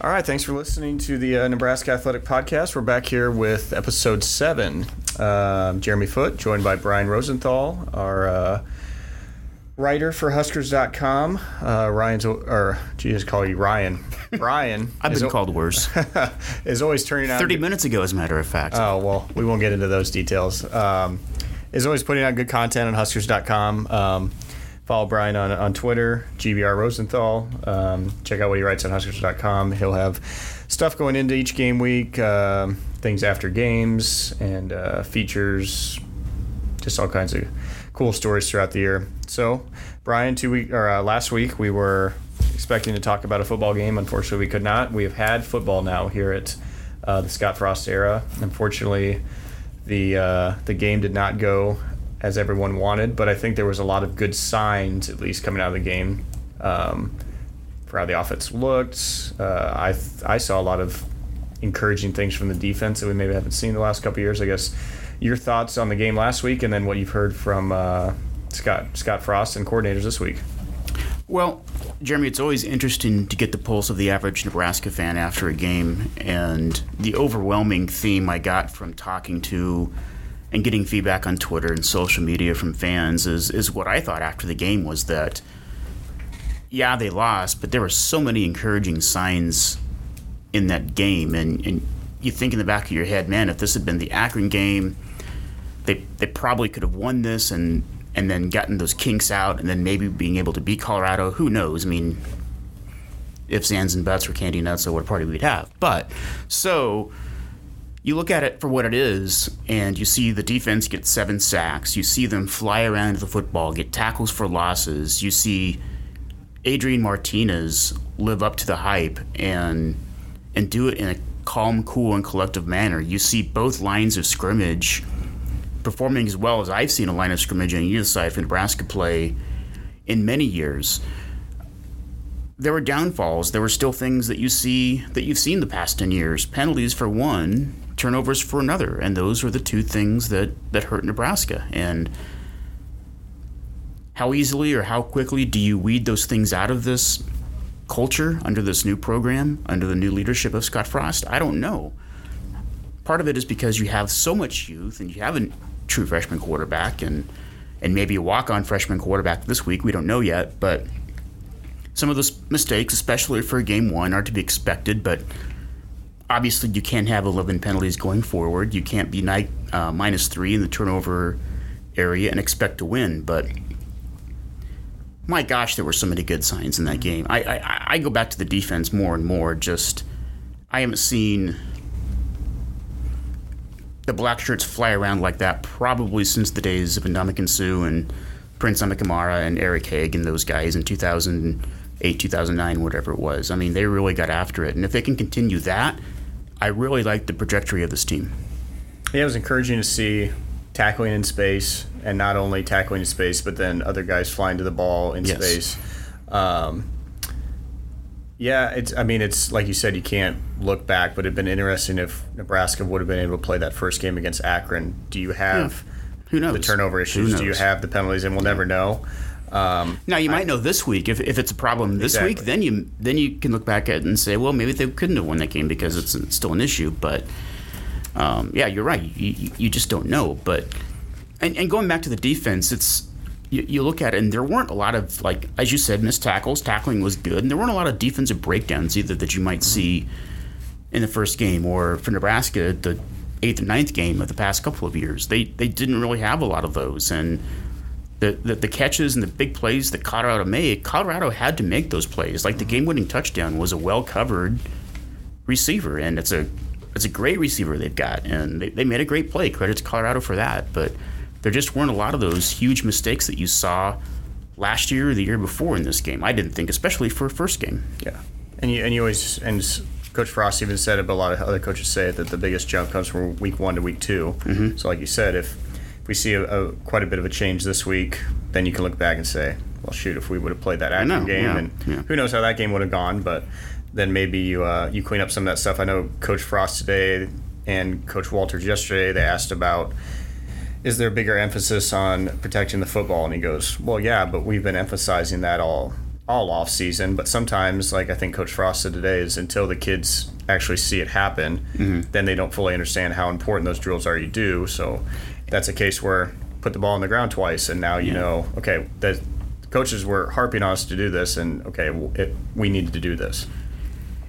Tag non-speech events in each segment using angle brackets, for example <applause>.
All right, thanks for listening to the uh, Nebraska Athletic Podcast. We're back here with episode seven. Um, Jeremy Foote, joined by Brian Rosenthal, our uh, writer for Huskers.com. Uh, Ryan's, or Jesus, call you Ryan. <laughs> Brian. I've been o- called worse. <laughs> is always turning out 30 minutes ago, as a matter of fact. Oh, well, we won't get into those details. Um, is always putting out good content on Huskers.com. Um, follow Brian on, on Twitter, GBR Rosenthal. Um, check out what he writes on Huskers.com. He'll have stuff going into each game week, um, things after games, and uh, features, just all kinds of cool stories throughout the year. So, Brian, two week or uh, last week we were expecting to talk about a football game. Unfortunately, we could not. We have had football now here at uh, the Scott Frost era. Unfortunately, the uh, the game did not go as everyone wanted, but I think there was a lot of good signs, at least coming out of the game, um, for how the offense looked. Uh, I th- I saw a lot of encouraging things from the defense that we maybe haven't seen the last couple years. I guess your thoughts on the game last week, and then what you've heard from uh, Scott Scott Frost and coordinators this week. Well, Jeremy, it's always interesting to get the pulse of the average Nebraska fan after a game. And the overwhelming theme I got from talking to and getting feedback on Twitter and social media from fans is, is what I thought after the game was that, yeah, they lost, but there were so many encouraging signs in that game. And, and you think in the back of your head, man, if this had been the Akron game, they, they probably could have won this and and then gotten those kinks out, and then maybe being able to beat Colorado. Who knows? I mean, if Zans and Butts were candy nuts, so what party we'd have. But so you look at it for what it is, and you see the defense get seven sacks. You see them fly around the football, get tackles for losses. You see Adrian Martinez live up to the hype and and do it in a calm, cool, and collective manner. You see both lines of scrimmage performing as well as I've seen a line of scrimmage on either side for Nebraska play in many years. There were downfalls. There were still things that you see that you've seen the past ten years. Penalties for one, turnovers for another, and those are the two things that that hurt Nebraska. And how easily or how quickly do you weed those things out of this culture under this new program, under the new leadership of Scott Frost? I don't know. Part of it is because you have so much youth and you have a true freshman quarterback and and maybe a walk-on freshman quarterback this week. We don't know yet, but some of those mistakes, especially for game one, are to be expected. But obviously, you can't have 11 penalties going forward. You can't be ni- uh, minus three in the turnover area and expect to win. But my gosh, there were so many good signs in that game. I, I, I go back to the defense more and more. Just I haven't seen the black shirts fly around like that probably since the days of Ndamukong Suh and Prince Amukamara and Eric Haig and those guys in 2008, 2009, whatever it was. I mean, they really got after it. And if they can continue that, I really like the trajectory of this team. Yeah, it was encouraging to see tackling in space, and not only tackling in space, but then other guys flying to the ball in Yes. space. Um, yeah, it's. I mean, it's like you said, you can't look back, but it'd been interesting if Nebraska would have been able to play that first game against Akron. Do you have Who knows? the turnover issues? Do you have the penalties? And we'll never know. Um, Now you might know this week if, if it's a problem this Exactly. week, then you then you can look back at it and say, well, maybe they couldn't have won that game because it's, it's still an issue. But um, yeah, you're right. You, you, you just don't know. But and, and going back to the defense, it's you, you look at it and there weren't a lot of like as you said, missed tackles. Tackling was good, and there weren't a lot of defensive breakdowns either that you might see in the first game or for Nebraska the eighth and ninth game of the past couple of years. They they didn't really have a lot of those and the, the, the catches and the big plays that Colorado made, Colorado had to make those plays. Like the game winning touchdown was a well covered receiver, and it's a it's a great receiver they've got, and they, they made a great play. Credit to Colorado for that. But there just weren't a lot of those huge mistakes that you saw last year or the year before in this game. I didn't think, especially for a first game. Yeah, and you and you always and Coach Frost even said it, but a lot of other coaches say it, that the biggest jump comes from week one to week 2 Mm-hmm. So, like you said, if if we see a, a quite a bit of a change this week, then you can look back and say, well, shoot, if we would have played that Akron know, game, yeah, and yeah. who knows how that game would have gone, but then maybe you uh, you clean up some of that stuff. I know Coach Frost today and Coach Walters yesterday they asked about is there a bigger emphasis on protecting the football? And he goes, well, yeah, but we've been emphasizing that all all off season, but sometimes, like I think Coach Frost said today, is until the kids actually see it happen, then they don't fully understand how important those drills are. You do so. That's a case where put the ball on the ground twice, and now you Yeah. know, okay, the coaches were harping on us to do this, and okay, it, we needed to do this.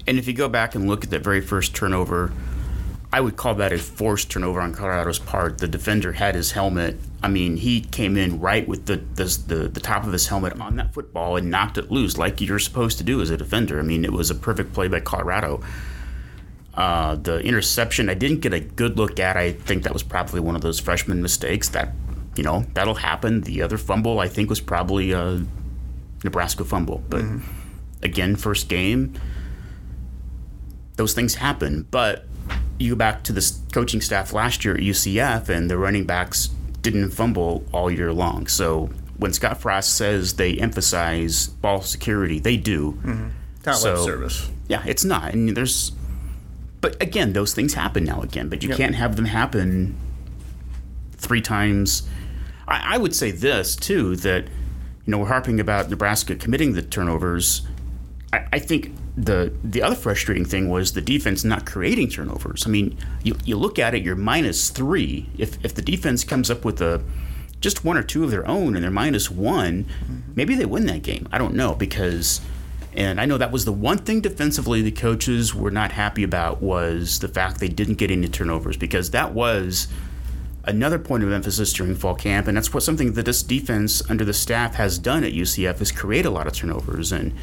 And if you go back and look at that very first turnover, I would call that a forced turnover on Colorado's part. The defender had his helmet. I mean, he came in right with the the, the, the top of his helmet on that football and knocked it loose like you're supposed to do as a defender. I mean, it was a perfect play by Colorado. Uh, the interception, I didn't get a good look at. I think that was probably one of those freshman mistakes that, you know, that'll happen. The other fumble, I think, was probably a Nebraska fumble. But again, first game, those things happen. But you go back to the coaching staff last year at UCF, and the running backs didn't fumble all year long. So when Scott Frost says they emphasize ball security, they do. It's not So- lip service. Yeah, it's not. And there's, but again, those things happen now again. But you Yep. can't have them happen three times. I, I would say this too that you know we're harping about Nebraska committing the turnovers. I, I think the the other frustrating thing was the defense not creating turnovers. I mean, you, you look at it, you're minus three. If if the defense comes up with a just one or two of their own and they're minus one, mm-hmm. maybe they win that game. I don't know because. And I know that was the one thing defensively the coaches were not happy about was the fact they didn't get any turnovers because that was another point of emphasis during fall camp, and that's what something that this defense under the staff has done at UCF is create a lot of turnovers. And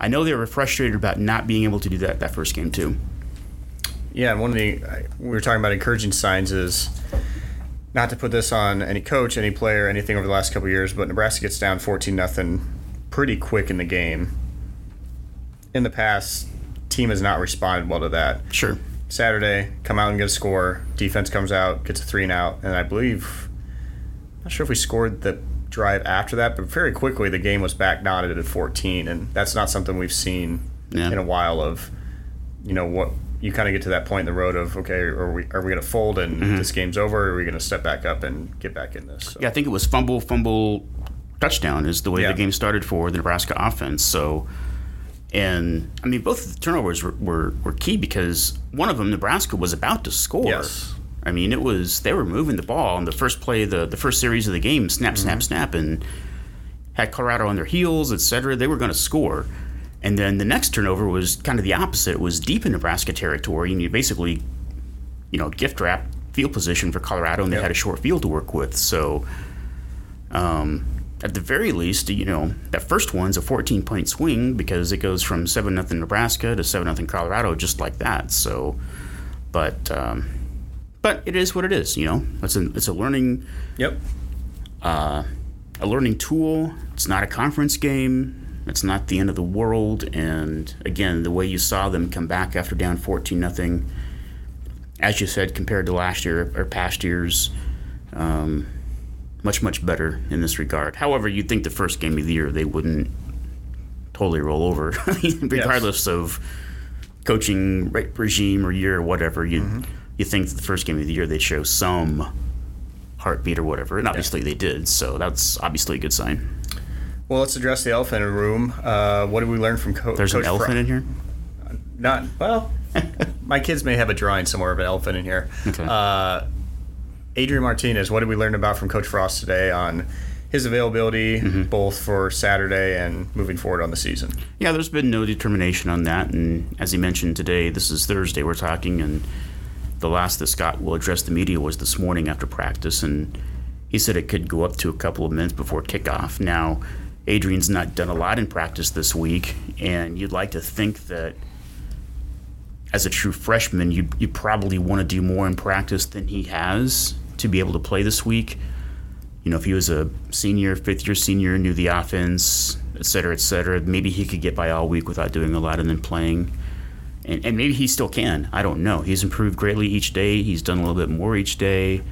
I know they were frustrated about not being able to do that that first game too. Yeah, and one of the we were talking about encouraging signs is not to put this on any coach, any player, anything over the last couple years, but Nebraska gets down fourteen nothing pretty quick in the game. In the past, team has not responded well to that. Sure. Saturday, come out and get a score. Defense comes out, gets a three and out, and I believe, not sure if we scored the drive after that, but very quickly the game was back knotted at 14, and that's not something we've seen Yeah. in a while. Of, you know, what you kind of get to that point in the road of, okay, are we are we going to fold and mm-hmm. this game's over, or are we going to step back up and get back in this? So, Yeah, I think it was fumble, fumble, touchdown is the way Yeah. the game started for the Nebraska offense. So, and I mean, both of the turnovers were, were, were key because one of them, Nebraska, was about to score. Yes. I mean, it was they were moving the ball on the first play, the the first series of the game, snap, snap, snap, and had Colorado on their heels, et cetera. They were going to score. And then the next turnover was kind of the opposite. It was deep in Nebraska territory, and you basically, you know, gift wrap field position for Colorado, and they Yep. had a short field to work with. So, um, at the very least, you know, that first one's a 14 point swing because it goes from 7 nothing Nebraska to 7 nothing Colorado just like that. So, but, um, but it is what it is, you know. It's a, it's a learning Yep. a learning tool. It's not a conference game. It's not the end of the world. And again, the way you saw them come back after down 14 nothing, as you said, compared to last year or past years, um, much much better in this regard. However, you'd think the first game of the year they wouldn't totally roll over, <laughs> regardless of coaching regime or year or whatever. You you think the first game of the year they'd show some heartbeat or whatever, and obviously they did. So that's obviously a good sign. Well, let's address the elephant in the room. Uh, what did we learn from Co- There's Coach an elephant Fro- in here. Not well. <laughs> my kids may have a drawing somewhere of an elephant in here. Okay. Uh, Adrian Martinez. What did we learn about from Coach Frost today on his availability, Mm-hmm. both for Saturday and moving forward on the season? Yeah, there's been no determination on that, and as he mentioned today, this is Thursday. We're talking, and the last that Scott will address the media was this morning after practice, and he said it could go up to a couple of minutes before kickoff. Now, Adrian's not done a lot in practice this week, and you'd like to think that as a true freshman, you you probably want to do more in practice than he has to be able to play this week. You know, if he was a senior, fifth year senior, knew the offense, et cetera, et cetera, maybe he could get by all week without doing a lot and then playing. And, and maybe he still can. I don't know. He's improved greatly each day. He's done a little bit more each day.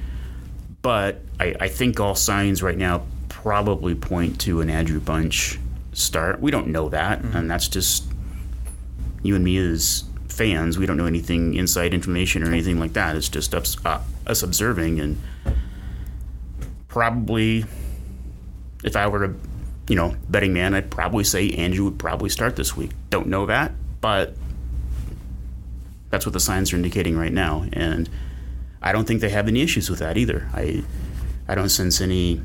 But I, I think all signs right now probably point to an Andrew Bunch start. We don't know that, mm-hmm. and that's just you and me as fans. We don't know anything inside information or anything like that. It's just us, uh, us observing and probably if I were a you know, betting man, I'd probably say Andrew would probably start this week. Don't know that, but that's what the signs are indicating right now, and I don't think they have any issues with that either. I I don't sense any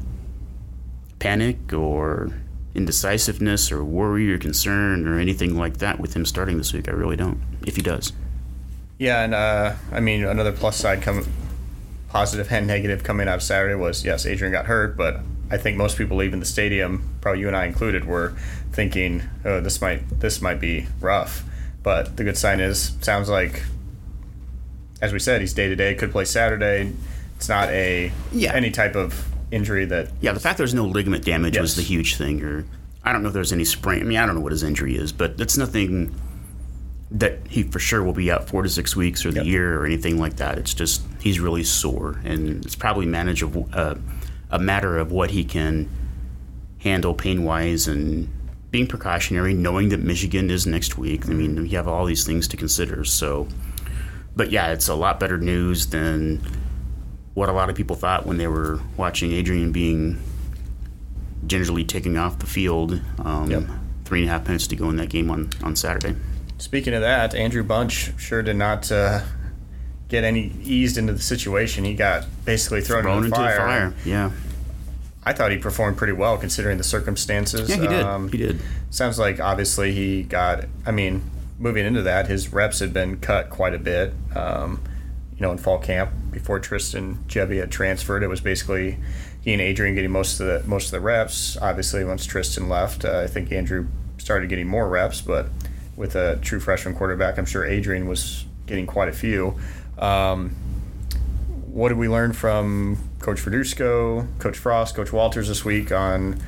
panic or indecisiveness or worry or concern or anything like that with him starting this week. I really don't. If he does. Yeah, and uh, I mean another plus side come positive and <laughs> negative coming out of Saturday was yes, Adrian got hurt, but I think most people leaving the stadium, probably you and I included, were thinking, "Oh, this might this might be rough." But the good sign is, sounds like, as we said, he's day to day. Could play Saturday. It's not a Yeah. any type of injury that Yeah, the fact there's no ligament damage was the huge thing. Or I don't know if there's any sprain. I mean, I don't know what his injury is, but it's nothing that he for sure will be out four to six weeks or the Yep. year or anything like that. It's just he's really sore, and it's probably manageable. Uh, a matter of what he can handle pain wise and being precautionary, knowing that Michigan is next week. I mean, you have all these things to consider. So, but yeah, it's a lot better news than what a lot of people thought when they were watching Adrian being gingerly taking off the field. Um, Yep. Three and a half minutes to go in that game on, on Saturday. Speaking of that, Andrew Bunch sure did not uh, get any eased into the situation. He got basically thrown, Thrown into, into the the fire. fire. Yeah. I thought he performed pretty well considering the circumstances. Yeah, he did. Um, he did. Sounds like obviously he got. I mean, moving into that, his reps had been cut quite a bit. Um, you know, in fall camp before Tristan Gebbia had transferred, it was basically he and Adrian getting most of the most of the reps. Obviously, once Tristan left, uh, I think Andrew started getting more reps. But with a true freshman quarterback, I'm sure Adrian was getting quite a few. Um, what did we learn from Coach Verduzco, Coach Frost, Coach Walters this week on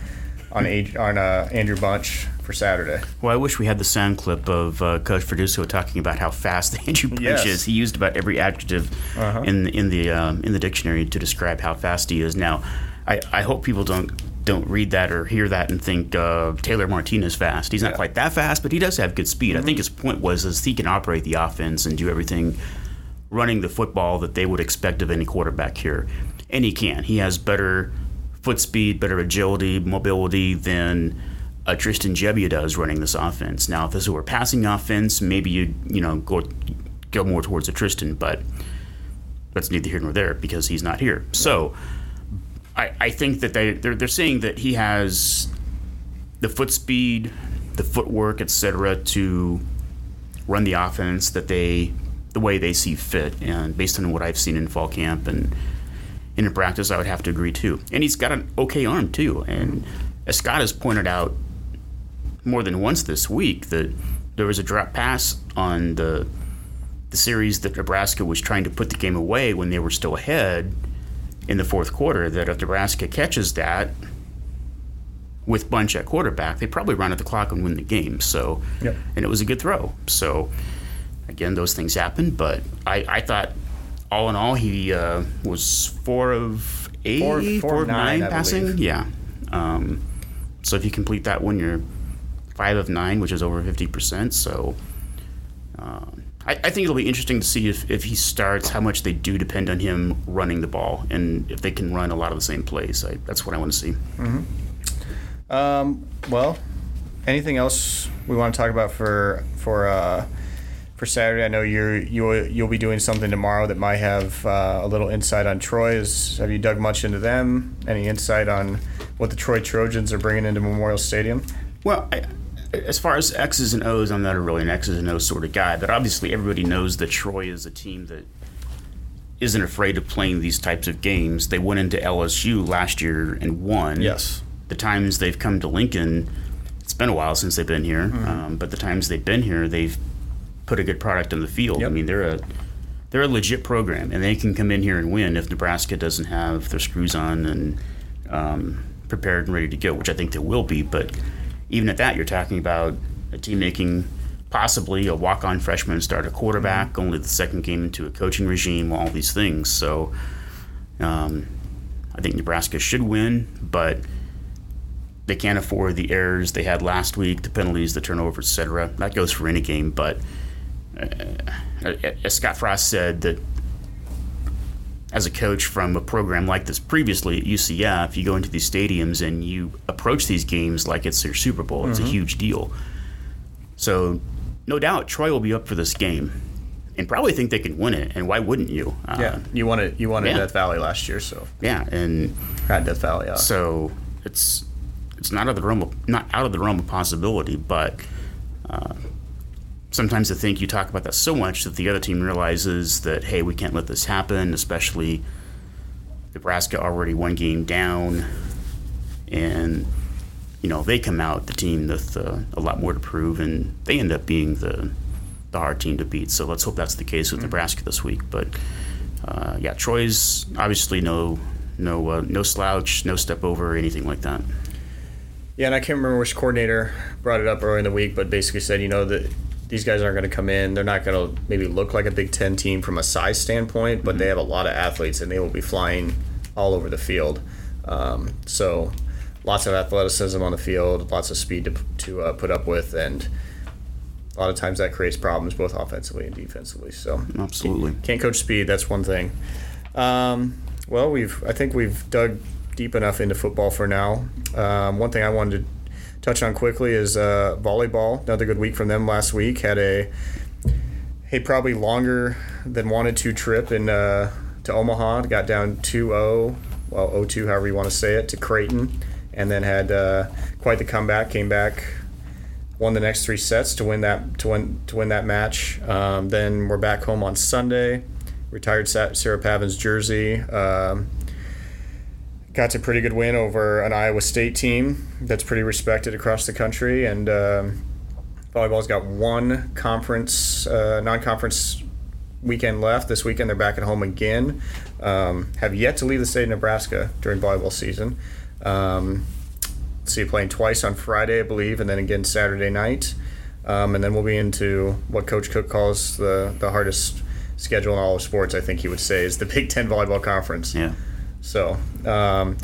on Ad- on uh, Andrew Bunch for Saturday? Well, I wish we had the sound clip of uh, Coach Verduzco talking about how fast <laughs> Andrew Bunch Yes. is. He used about every adjective Uh-huh. in in the um, in the dictionary to describe how fast he is. Now, I, I hope people don't don't read that or hear that and think uh, Taylor Martinez fast. He's not Yeah. quite that fast, but he does have good speed. I think his point was is he can operate the offense and do everything running the football that they would expect of any quarterback here, and he can. He has better foot speed, better agility, mobility than uh, Tristan Gebbia does running this offense. Now, if this were a passing offense, maybe you you know go go more towards a Tristan, but that's neither here nor there because he's not here. So, I, I think that they they're, they're saying that he has the foot speed, the footwork, etc., to run the offense that they the way they see fit, and based on what I've seen in fall camp and in practice, I would have to agree too. And he's got an okay arm too. And as Scott has pointed out more than once this week, that there was a drop pass on the the series that Nebraska was trying to put the game away when they were still ahead in the fourth quarter. That if Nebraska catches that with Bunch at quarterback, they probably run at the clock and win the game. So, Yep. and it was a good throw. So, again, those things happen. But I, I thought, all in all, he uh, was four of eight, Four- four, four of of nine, nine, passing. believe. Yeah. Um, so if you complete that one, you're five of nine, which is over fifty percent. So. Um, I, I think it'll be interesting to see if, if he starts, how much they do depend on him running the ball, and if they can run a lot of the same plays. I, that's what I want to see. Um, well, anything else we want to talk about for for uh, for Saturday? I know you're you'll you'll be doing something tomorrow that might have uh, a little insight on Troy. Is, have you dug much into them? Any insight on what the Troy Trojans are bringing into Memorial Stadium? Well, I, as far as X's and O's, I'm not really an X's and O's sort of guy, but obviously everybody knows that Troy is a team that isn't afraid of playing these types of games. They went into LSU last year and won. Yes. The times they've come to Lincoln, it's been a while since they've been here, um, but the times they've been here, they've put a good product on the field. Yep. I mean, they're a they're a legit program, and they can come in here and win if Nebraska doesn't have their screws on and um, prepared and ready to go, which I think they will be. But even at that, you're talking about a team making possibly a walk-on freshman start a quarterback, only the second game into a coaching regime, all these things. So um, I think Nebraska should win, but they can't afford the errors they had last week, the penalties, the turnovers, etc. That goes for any game, but uh, as Scott Frost said that as a coach from a program like this previously at UCF, you go into these stadiums and you approach these games like it's your Super Bowl. It's mm-hmm. a huge deal. So, no doubt, Troy will be up for this game and probably think they can win it. And why wouldn't you? Uh, yeah, you won it. You won yeah. Death Valley last year, so yeah, and at Death Valley. Yeah. So it's it's not out of the realm of not out of the realm of possibility, but. Uh, sometimes I think you talk about that so much that the other team realizes that hey, we can't let this happen, especially Nebraska already one game down, and you know they come out the team with uh, a lot more to prove, and they end up being the the hard team to beat. So let's hope that's the case with mm-hmm. Nebraska this week. But uh, yeah, Troy's obviously no no uh, no slouch, no step over, anything like that. Yeah, and I can't remember which coordinator brought it up earlier in the week, but basically said, you know, that these guys aren't going to come in. They're not going to maybe look like a Big Ten team from a size standpoint, but mm-hmm. they have a lot of athletes and they will be flying all over the field. Um, so lots of athleticism on the field, lots of speed to, to uh, put up with, and a lot of times that creates problems both offensively and defensively. So absolutely can't coach speed. That's one thing. Um, well, we've I think we've dug deep enough into football for now. Um, one thing I wanted to touch on quickly is uh, volleyball. Another good week from them last week. Had a a probably longer than wanted to trip in uh, to Omaha. Got down 2-0, well 0-2, however you want to say it, to Creighton, and then had uh, quite the comeback. Came back won the next three sets to win that to win to win that match. Um, then we're back home on Sunday. Retired Sarah Pavan's jersey. Um, got a pretty good win over an Iowa State team that's pretty respected across the country, and um, volleyball's got one conference uh, non-conference weekend left. This weekend they're back at home again. Um, have yet to leave the state of Nebraska during volleyball season. Um, see playing twice on Friday, I believe, and then again Saturday night. Um, and then we'll be into what Coach Cook calls the, the hardest schedule in all of sports, I think he would say, is the Big Ten Volleyball Conference. Yeah. So, um,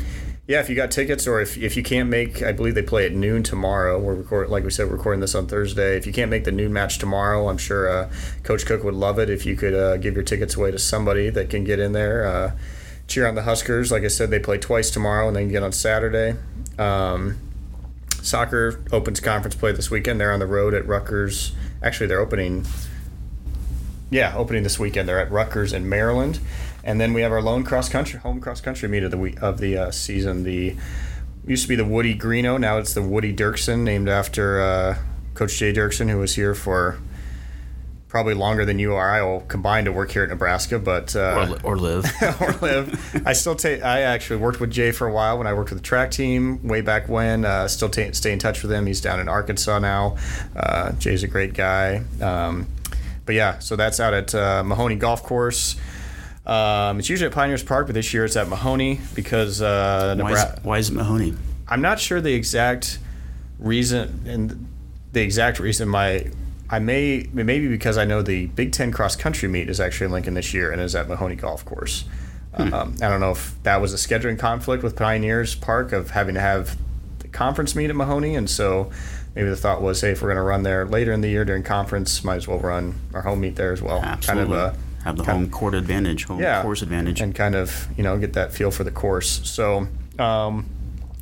yeah, if you got tickets or if, if you can't make, I believe they play at noon tomorrow. We're record, like we said, we're recording this on Thursday. If you can't make the noon match tomorrow, I'm sure uh, Coach Cook would love it if you could uh, give your tickets away to somebody that can get in there. Uh, cheer on the Huskers. Like I said, they play twice tomorrow and then get on Saturday. Um, soccer opens conference play this weekend. They're on the road at Rutgers. Actually, they're opening. Yeah, opening this weekend. They're at Rutgers in Maryland, and then we have our lone cross country home cross country meet of the week, of the uh, season. The used to be the Woody Greeno. Now it's the Woody Dirksen, named after uh, Coach Jay Dirksen, who was here for probably longer than you or I will combine to work here at Nebraska, but uh, or, or, live <laughs> or live. I still take. I actually worked with Jay for a while when I worked with the track team way back when. Uh, still t- stay in touch with him. He's down in Arkansas now. Uh, Jay's a great guy. Um, but yeah, so that's out at uh, Mahoney Golf Course. Um, it's usually at Pioneers Park, but this year it's at Mahoney because uh, why, is, why is it Mahoney? I'm not sure the exact reason and the exact reason my I may maybe because I know the Big Ten cross country meet is actually in Lincoln this year and is at Mahoney Golf Course. Hmm. Um, I don't know if that was a scheduling conflict with Pioneers Park of having to have the conference meet at Mahoney, and so maybe the thought was, hey, if we're going to run there later in the year during conference, might as well run our home meet there as well. Absolutely. Kind of a, have the home of, court advantage, home yeah, course advantage, and kind of you know get that feel for the course. So. Um,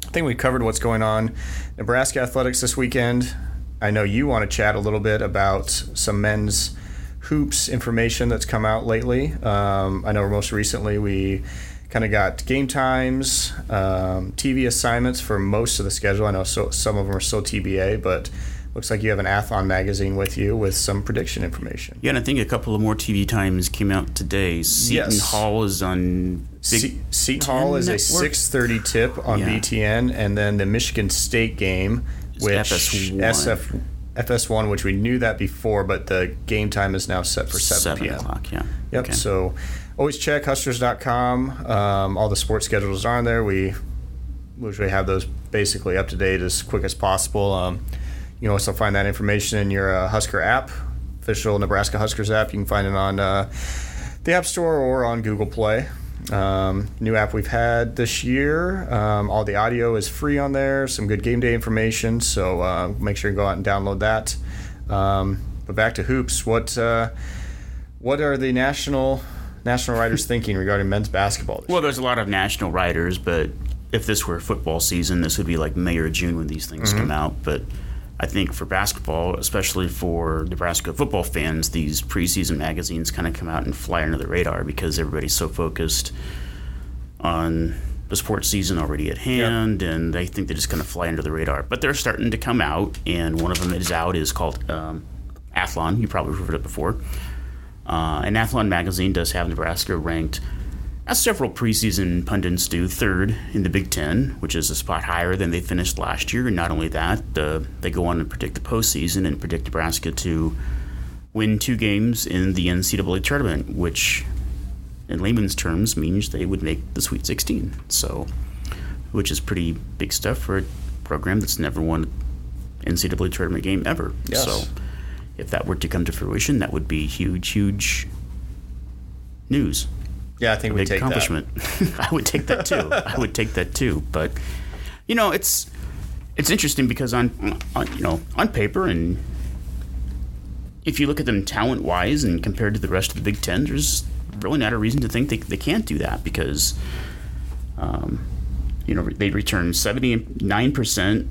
I think we covered what's going on. Nebraska athletics this weekend. I know you want to chat a little bit about some men's hoops information that's come out lately. Um, I know most recently we kind of got game times, um, TV assignments for most of the schedule. I know so, some of them are still TBA, but looks like you have an Athlon magazine with you with some prediction information. Yeah, and I think a couple of more TV times came out today. Seton yes. Hall is on Big Se- Seton Hall is network? a 6:30 tip on yeah. BTN, and then the Michigan State game which FS1. SF, FS1, which we knew that before, but the game time is now set for 7, 7 p.m. o'clock, yeah. Yep. Okay. So always check Huskers.com. Um, all the sports schedules are on there. We usually have those basically up to date as quick as possible. Um, you can also find that information in your uh, Husker app, official Nebraska Huskers app. You can find it on uh, the App Store or on Google Play. Um, new app we've had this year. Um, all the audio is free on there. Some good game day information. So uh, make sure you go out and download that. Um, but back to hoops. What uh, what are the national national writers thinking regarding men's basketball? Well, there's a lot of national writers, but if this were football season, this would be like May or June when these things Mm-hmm. come out. But I think for basketball, especially for Nebraska football fans, these preseason magazines kind of come out and fly under the radar because everybody's so focused on the sports season already at hand, and I think they just kind of fly under the radar. But they're starting to come out, and one of them that is out is called um, Athlon. You probably heard it before. Uh, and Athlon magazine does have Nebraska ranked, as several preseason pundits do, third in the Big Ten, which is a spot higher than they finished last year. And not only that, uh, they go on to predict the postseason and predict Nebraska to win two games in the NCAA tournament, which in layman's terms means they would make the Sweet 16. So, which is pretty big stuff for a program that's never won an NCAA tournament game ever. Yes. So, if that were to come to fruition, that would be huge, huge news. Yeah, I think we take that. accomplishment. <laughs> I would take that too. I would take that too. But you know, it's it's interesting because on, on you know on paper and if you look at them talent wise and compared to the rest of the Big Ten, there's really not a reason to think they, they can't do that because um, you know they return 79%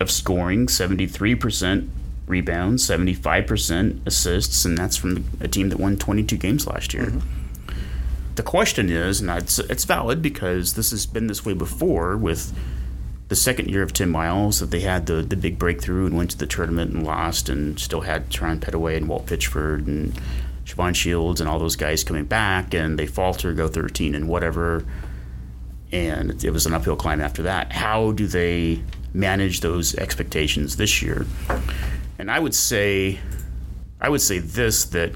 of scoring, 73% rebounds, 75% assists, and that's from a team that won 22 games last year. Mm-hmm. The question is, and it's, it's valid because this has been this way before with the second year of Tim Miles that they had the, the big breakthrough and went to the tournament and lost and still had Terran Petteway and Walt Pitchford and Shavon Shields and all those guys coming back and they falter, go 13 and whatever. And it was an uphill climb after that. How do they manage those expectations this year? And I would say, I would say this that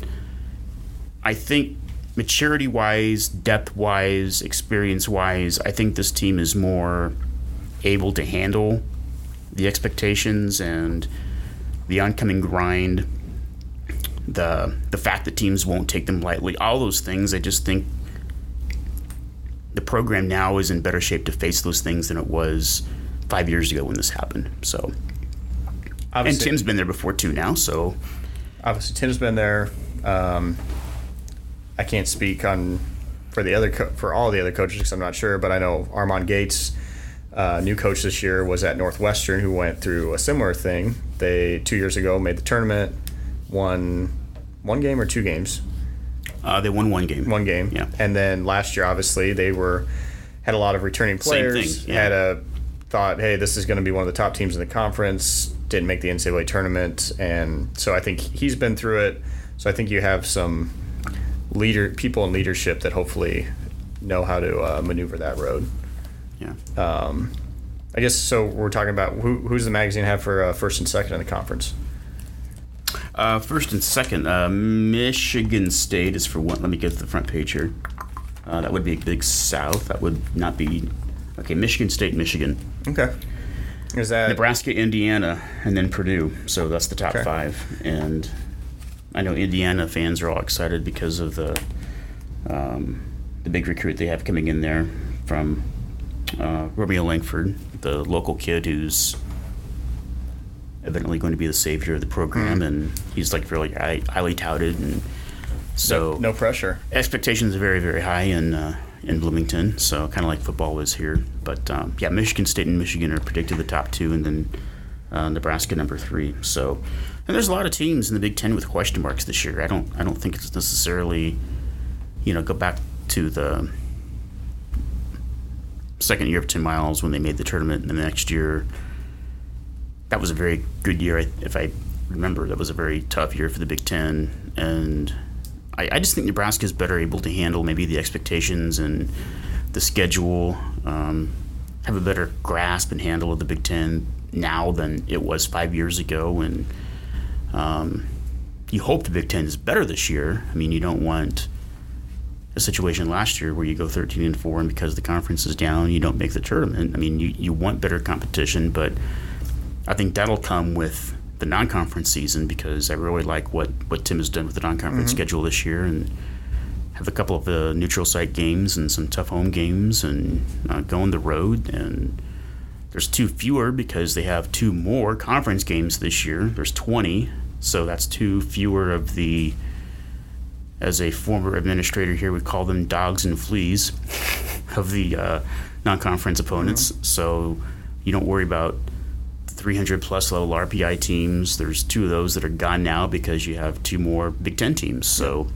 I think maturity wise, depth wise, experience wise, I think this team is more able to handle the expectations and the oncoming grind, the the fact that teams won't take them lightly, all those things. I just think the program now is in better shape to face those things than it was five years ago when this happened. So, and Tim's been there before too now. So, obviously Tim's been there. Um, I can't speak on for the other co- for all the other coaches because I'm not sure, but I know Armon Gates, uh, new coach this year, was at Northwestern who went through a similar thing. They two years ago made the tournament, won one game or two games, uh, they won one game. one game, Yeah. and then last year obviously they were had a lot of returning players. Same thing, yeah. Had a thought, hey, this is going to be one of the top teams in the conference. Didn't make the NCAA tournament, and so I think he's been through it. So I think you have some leader people in leadership that hopefully know how to uh, maneuver that road. Yeah. Um, I guess so. We're talking about who, who's the magazine have for uh, first and second in the conference. Uh, first and second, uh, Michigan State is for one. Let me get to the front page here. Uh, that would be Big South. That would not be. Okay, Michigan State, Michigan. Okay. Is that Nebraska, Indiana, and then Purdue. So that's the top Okay. five. And I know Indiana fans are all excited because of the um, the big recruit they have coming in there from uh, Romeo Langford, the local kid who's evidently going to be the savior of the program, and he's like really high, highly touted, and so no pressure? expectations are very very high in uh, in Bloomington. So kind of like football is here. But um, yeah, Michigan State and Michigan are predicted the top two, and then uh, Nebraska number three. So and there's a lot of teams in the Big Ten with question marks this year. I don't I don't think it's necessarily you know go back to the second year of Tim Miles when they made the tournament, and the next year that was a very good year. If I remember, that was a very tough year for the Big Ten, and I, I just think Nebraska is better able to handle maybe the expectations and the schedule, um, have a better grasp and handle of the Big Ten now than it was five years ago, and um, you hope the Big Ten is better this year. I mean, you don't want a situation last year where you go 13 and 4 and because the conference is down you don't make the tournament i mean you, you want better competition but i think that'll come with the non-conference season because i really like what, what tim has done with the non-conference schedule this year and have a couple of the neutral site games and some tough home games and uh, go on the road and there's two fewer because they have two more conference games this year there's 20 so that's two fewer of the as a former administrator here, we call them dogs and fleas <laughs> of the uh, non-conference opponents. Mm-hmm. So you don't worry about 300 plus level RPI teams. There's two of those that are gone now because you have two more Big Ten teams. So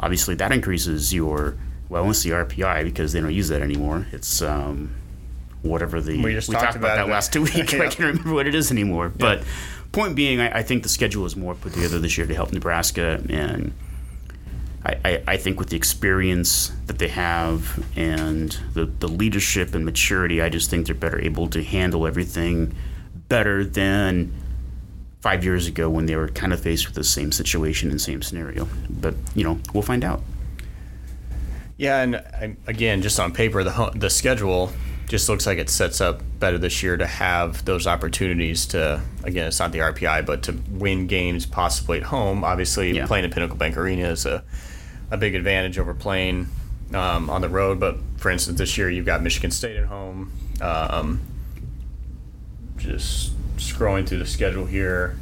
obviously that increases your well, it's the RPI because they don't use that anymore. It's um, whatever the we, just we talked, about, about that last two weeks. <laughs> yeah. I can't remember what it is anymore. Yeah. But point being, I, I, think the schedule is more put together this year to help Nebraska, and I, I, I, think with the experience that they have and the, the leadership and maturity, I just think they're better able to handle everything better than five years ago when they were kind of faced with the same situation and same scenario. But you know, we'll find out. Yeah, and again, just on paper, the the schedule just looks like it sets up better this year to have those opportunities to again it's not the RPI but to win games possibly at home obviously yeah. playing at Pinnacle Bank Arena is a, a big advantage over playing um, on the road but for instance this year you've got Michigan State at home um, just scrolling through the schedule here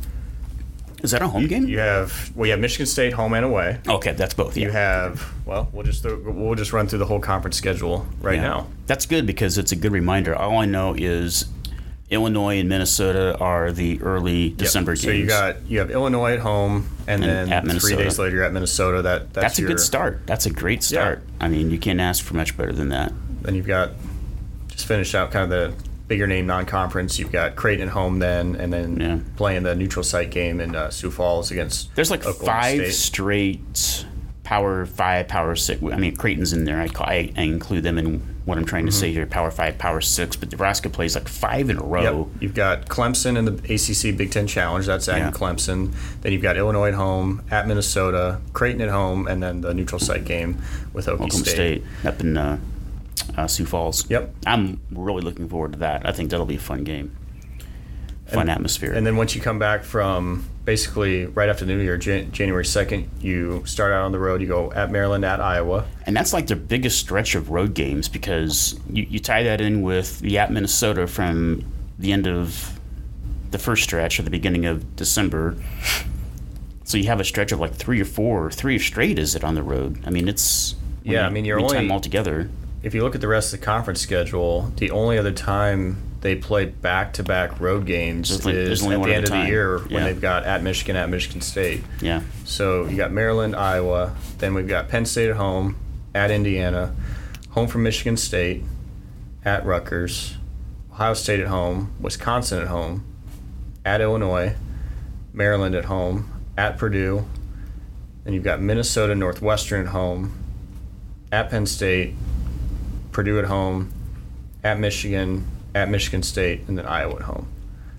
is that a home game? You have well, you have Michigan State home and away. Okay, that's both. You have well, we'll just we'll just run through the whole conference schedule right yeah. now. That's good because it's a good reminder. All I know is Illinois and Minnesota are the early December yep. games. So you got you have Illinois at home, and, and then three days later you're at Minnesota. That that's, that's a your, good start. That's a great start. Yeah. I mean, you can't ask for much better than that. Then you've got just finish out kind of the bigger name non-conference. You've got Creighton at home then, and then yeah. playing the neutral site game in uh, Sioux Falls against. There's like Oklahoma five State. straight Power Five, Power Six. I mean, Creighton's in there. I, I, I include them in what I'm trying to mm-hmm. say here: Power Five, Power Six. But Nebraska plays like five in a row. Yep. You've got Clemson in the ACC Big Ten Challenge. That's at yeah. Clemson. Then you've got Illinois at home, at Minnesota, Creighton at home, and then the neutral site game with Oklahoma State. State up in uh, uh, Sioux Falls. Yep. I'm really looking forward to that. I think that'll be a fun game, fun and, atmosphere. And then once you come back from basically right after the New Year, Jan- January 2nd, you start out on the road. You go at Maryland, at Iowa. And that's like their biggest stretch of road games because you, you tie that in with the at Minnesota from the end of the first stretch or the beginning of December. So you have a stretch of like three or four, three straight. Is it on the road? I mean, it's yeah. You, I mean, you're only time altogether if you look at the rest of the conference schedule, the only other time they play back-to-back road games is at the end of the year when they've got at Michigan, at Michigan State. Yeah. So you got Maryland, Iowa, then we've got Penn State at home, at Indiana, home from Michigan State, at Rutgers, Ohio State at home, Wisconsin at home, at Illinois, Maryland at home, at Purdue, then you've got Minnesota Northwestern at home, at Penn State, Purdue at home, at Michigan, at Michigan State, and then Iowa at home.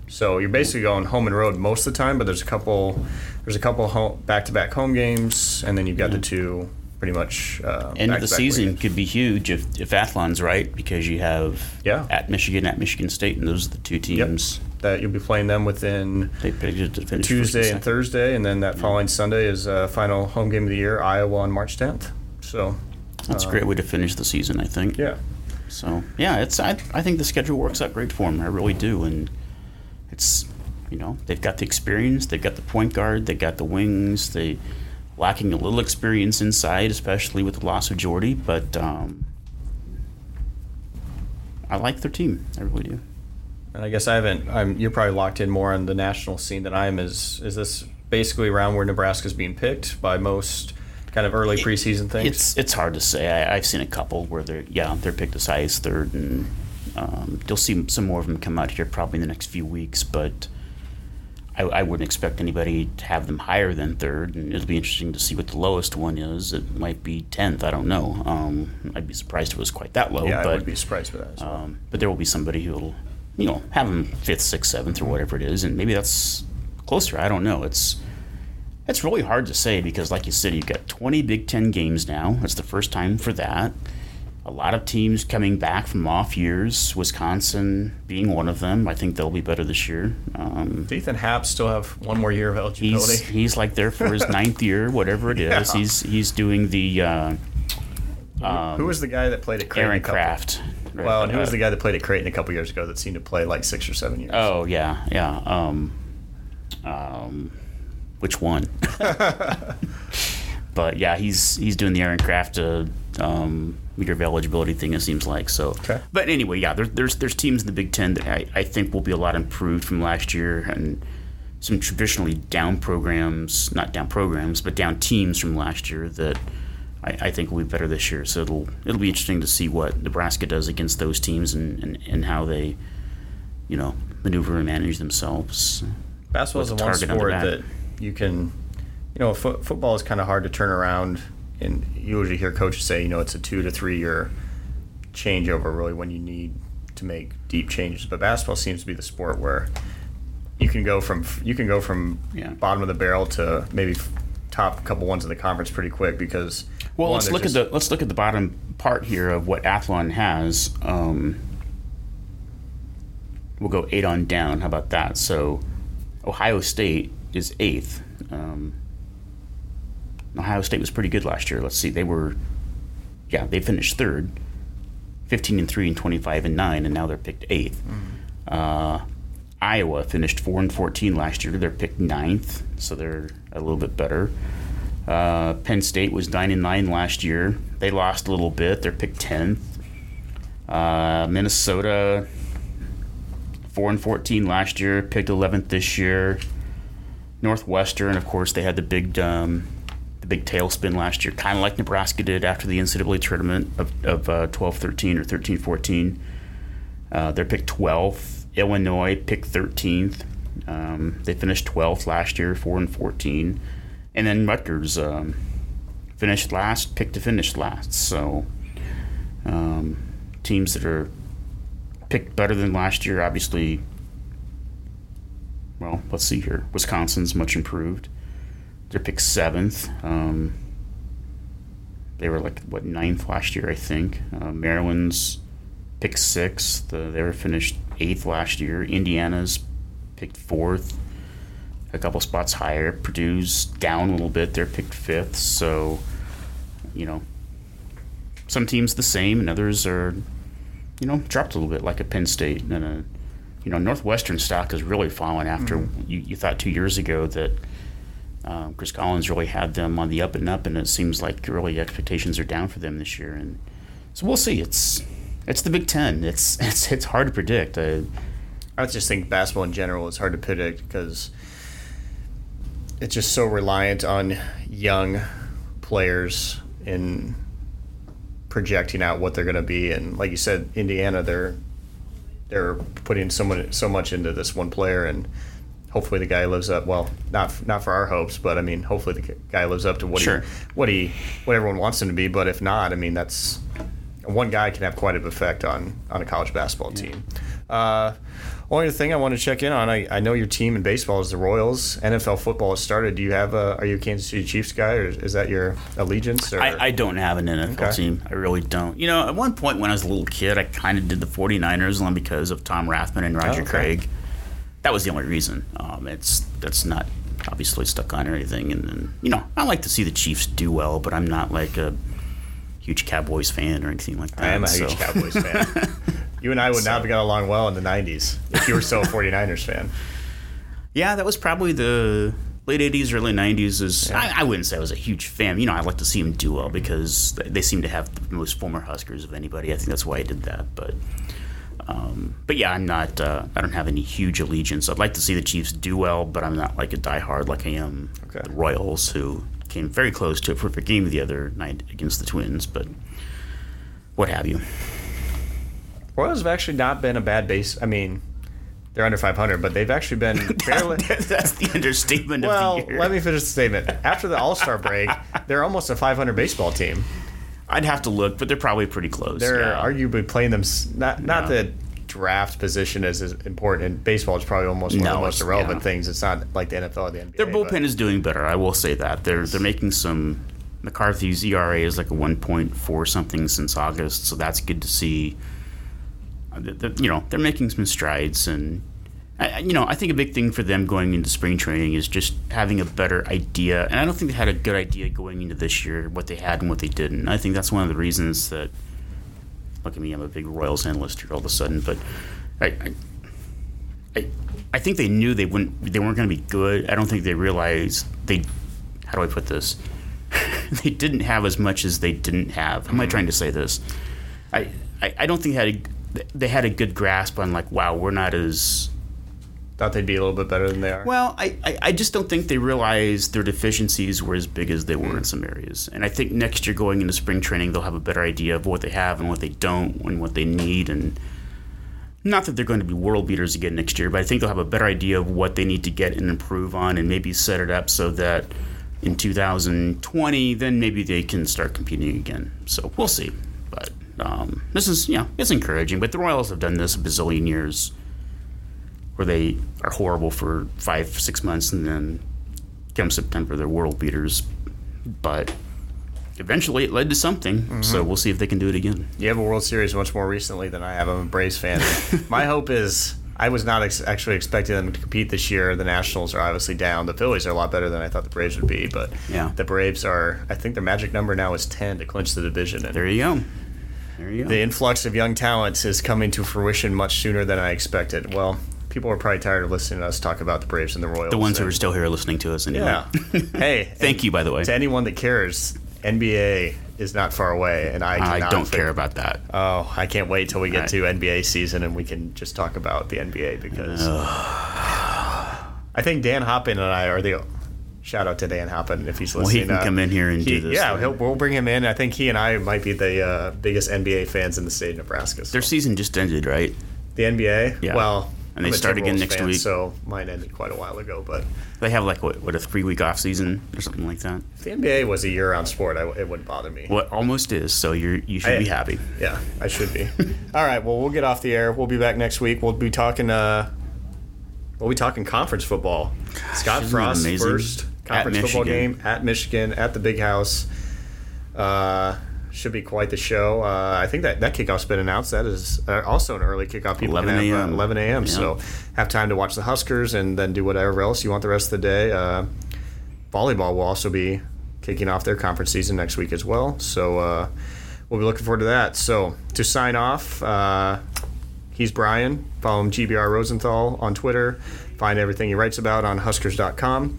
So you're basically going home and road most of the time, but there's a couple there's a couple home, back-to-back home games, and then you've got the two pretty much. Uh, End of the season could be huge if if Athlon's right because you have yeah. at Michigan, at Michigan State, and those are the two teams. Yep. That you'll be playing them within Tuesday and Thursday, and then that yeah. following Sunday is uh, final home game of the year, Iowa on March 10th. So that's a great way to finish the season, I think. Yeah. So yeah, it's I, I think the schedule works out great for them. I really do, and it's you know they've got the experience, they've got the point guard, they've got the wings. They lacking a little experience inside, especially with the loss of Jordy, but um, I like their team. I really do. And I guess I haven't. I'm. You're probably locked in more on the national scene than I am. Is is this basically around where Nebraska's being picked by most? Kind of early preseason things? It's it's hard to say. I, have seen a couple where they're yeah they're picked as high as third, and um, you'll see some more of them come out here probably in the next few weeks. But I, I, wouldn't expect anybody to have them higher than third, and it'll be interesting to see what the lowest one is. It might be tenth. I don't know. Um, I'd be surprised if it was quite that low. Yeah, but, I would be surprised with that. Well. Um, but there will be somebody who'll you know have them fifth, sixth, seventh, or whatever it is, and maybe that's closer. I don't know. It's it's really hard to say because, like you said, you've got 20 Big Ten games now. It's the first time for that. A lot of teams coming back from off years, Wisconsin being one of them. I think they'll be better this year. Um, Does Ethan Happ still have one more year of eligibility? He's, <laughs> he's like there for his ninth year, whatever it <laughs> is. Yeah. He's he's doing the. Uh, um, who was the guy that played at Creighton? Aaron Craft. Well, and who was the guy that played at Creighton a couple years ago that seemed to play like six or seven years? Oh yeah, yeah. Um, um, which one. but <laughs> but yeah, he's he's doing the Aaron Craft uh, um, meter of eligibility thing. It seems like so. Okay. But anyway, yeah, there, there's there's teams in the Big Ten that I, I think will be a lot improved from last year, and some traditionally down programs, not down programs, but down teams from last year that I, I think will be better this year. So it'll it'll be interesting to see what Nebraska does against those teams and, and, and how they, you know, maneuver and manage themselves. Basketball is the one target on sport that back. You can, you know, fo- football is kind of hard to turn around. And you usually hear coaches say, you know, it's a two to three year changeover, really, when you need to make deep changes. But basketball seems to be the sport where you can go from you can go from Yeah. bottom of the barrel to maybe top couple ones in the conference pretty quick because Well, one, let's look just- at the let's look at the bottom part here of what Athlon has. Um, we'll go eight on down. How about that? So, Ohio State is eighth. Um, Ohio State was pretty good last year. Let's see, they were, yeah, they finished third, fifteen and three and twenty five and nine, and now they're picked 8th Uh, Iowa finished four and fourteen last year. They're picked ninth, so they're a little bit better. Uh, Penn State was nine and nine last year. They lost a little bit. They're picked tenth. Uh, Minnesota four and fourteen last year, picked eleventh this year. Northwestern, of course, they had the big um, the big tailspin last year, kind of like Nebraska did after the NCAA tournament of, of uh, 12-13 or 13-14. Uh, they're picked 12th. Illinois picked 13th. Um, they finished 12th last year, 4 and 14. And then Rutgers um, finished last, picked to finish last. So um, teams that are picked better than last year, obviously. Well, let's see here. Wisconsin's much improved. They're picked seventh. Um, they were like what ninth last year, I think. Uh, Maryland's picked sixth. Uh, they were finished eighth last year. Indiana's picked fourth, a couple spots higher. Purdue's down a little bit. They're picked fifth. So, you know, some teams the same, and others are, you know, dropped a little bit, like a Penn State and a, you know, Northwestern stock has really fallen after you, you thought two years ago that. Um, Chris Collins really had them on the up and up, and it seems like really expectations are down for them this year. And so we'll see. It's it's the Big Ten. It's <laughs> it's it's hard to predict. Uh, I just think basketball in general is hard to predict because it's just so reliant on young players in projecting out what they're going to be. And like you said, Indiana, they're they're putting so much so much into this one player, and hopefully the guy lives up. Well, not not for our hopes, but I mean, hopefully the guy lives up to what Sure. he what he what everyone wants him to be. But if not, I mean, that's one guy can have quite an effect on on a college basketball team. Uh, only thing I want to check in on, I, I know your team in baseball is the Royals. NFL football has started. Do you have a? Are you a Kansas City Chiefs guy, or is that your allegiance? Or? I, I don't have an NFL Okay. team. I really don't. You know, at one point when I was a little kid, I kind of did the 49ers only because of Tom Rathman and Roger Oh, okay. Craig. That was the only reason. Um, it's that's not obviously stuck on or anything. And then, you know, I like to see the Chiefs do well, but I'm not like a huge Cowboys fan or anything like that. I am a so- huge Cowboys fan. <laughs> You and I would not have got along well in the '90s if you were still a <laughs> 49ers fan. Yeah, that was probably the late '80s, early '90s. Is I, I wouldn't say I was a huge fan. You know, I like to see them do well because they- they seem to have the most former Huskers of anybody. I think that's why I did that. But, um, but yeah, I'm not. Uh, I don't have any huge allegiance. I'd like to see the Chiefs do well, but I'm not like a diehard like I am Okay. the Royals, who came very close to a perfect game the other night against the Twins. But what have you? Royals have actually not been a bad base. I mean, they're under 500, but they've actually been <laughs> fairly. that's the understatement Well, of the year. Well, let me finish the statement. After the All Star break, they're almost a 500 baseball team. I'd have to look, but they're probably pretty close. They're yeah. arguably playing them. Not not Yeah. the draft position is as important. In baseball, it's probably almost one of the most irrelevant yeah. things. It's not like the NFL or the NBA. Their but- bullpen is doing better. I will say that they're they're making some. McCarthy's ERA is like a 1.4 something since August, so that's good to see. You know, they're making some strides, and I- you know, I think a big thing for them going into spring training is just having a better idea. And I don't think they had a good idea going into this year what they had and what they didn't. I think that's one of the reasons that. Look at me, I'm a big Royals analyst here all of a sudden, but I, I I, I think they knew they wouldn't they weren't going to be good. I don't think they realized they how do I put this? <laughs> they didn't have as much as they didn't have. How am I mm-hmm. trying to say this? I, I, I don't think they had a, they had a good grasp on like wow we're not as Thought they'd be a little bit better than they are. well I, I, I just don't think they realized their deficiencies were as big as they were in mm. some areas. And I think next year going into spring training they'll have a better idea of what they have and what they don't and what they need. And not that they're going to be world beaters again next year but I think they'll have a better idea of what they need to get and improve on and maybe set it up so that in 2020 then maybe they can start competing again. So we'll see but um, this is yeah it's encouraging but the Royals have done this a bazillion years where they are horrible for five, six months, and then come September, they're world beaters. But eventually it led to something, so we'll see if they can do it again. You have a World Series much more recently than I have. I'm a Braves fan. <laughs> My hope is I was not ex- actually expecting them to compete this year. The Nationals are obviously down. The Phillies are a lot better than I thought the Braves would be, but Yeah. the Braves are. I think their magic number now is 10 to clinch the division. And There you go. There you go. the influx of young talents is coming to fruition much sooner than I expected. Well, people are probably tired of listening to us talk about the Braves and the Royals. the ones who are still here listening to us anyway. Yeah. <laughs> hey, Thank you, by the way. to anyone that cares. NBA is not far away, and I I don't fig- care about that. Oh, I can't wait till we get Right. to NBA season and we can just talk about the NBA because I think Dan Hoppin and I are the shout out to Dan Hoppin if he's listening. Well, he can uh, come in here and he- do this. Yeah, he'll, we'll bring him in. I think he and I might be the uh, biggest NBA fans in the state of Nebraska. So. Their season just ended, right? the NBA. Yeah. Well, And they I'm a start again next fan, week. So mine ended quite a while ago, but They have like what, what a three week off season or something like that. if the NBA was a year-round sport, I, it wouldn't bother me. What almost is. So you're you should I- be happy. Yeah, I should be. <laughs> All right, well, we'll get off the air. We'll be back next week. We'll be talking. Uh, we'll be talking conference football. Scott that Frost's amazing? first conference football game at Michigan at the Big House. Uh, should be quite the show. Uh, I think that that kickoff's been announced. That is uh, also an early kickoff. People 11 uh, a.m.. 11 a.m. Yeah. So have time to watch the Huskers and then do whatever else you want the rest of the day. Uh, volleyball will also be kicking off their conference season next week as well. So uh, we'll be looking forward to that. So to sign off, uh, he's Brian. Follow him GBR Rosenthal on Twitter. Find everything he writes about on Huskers.com.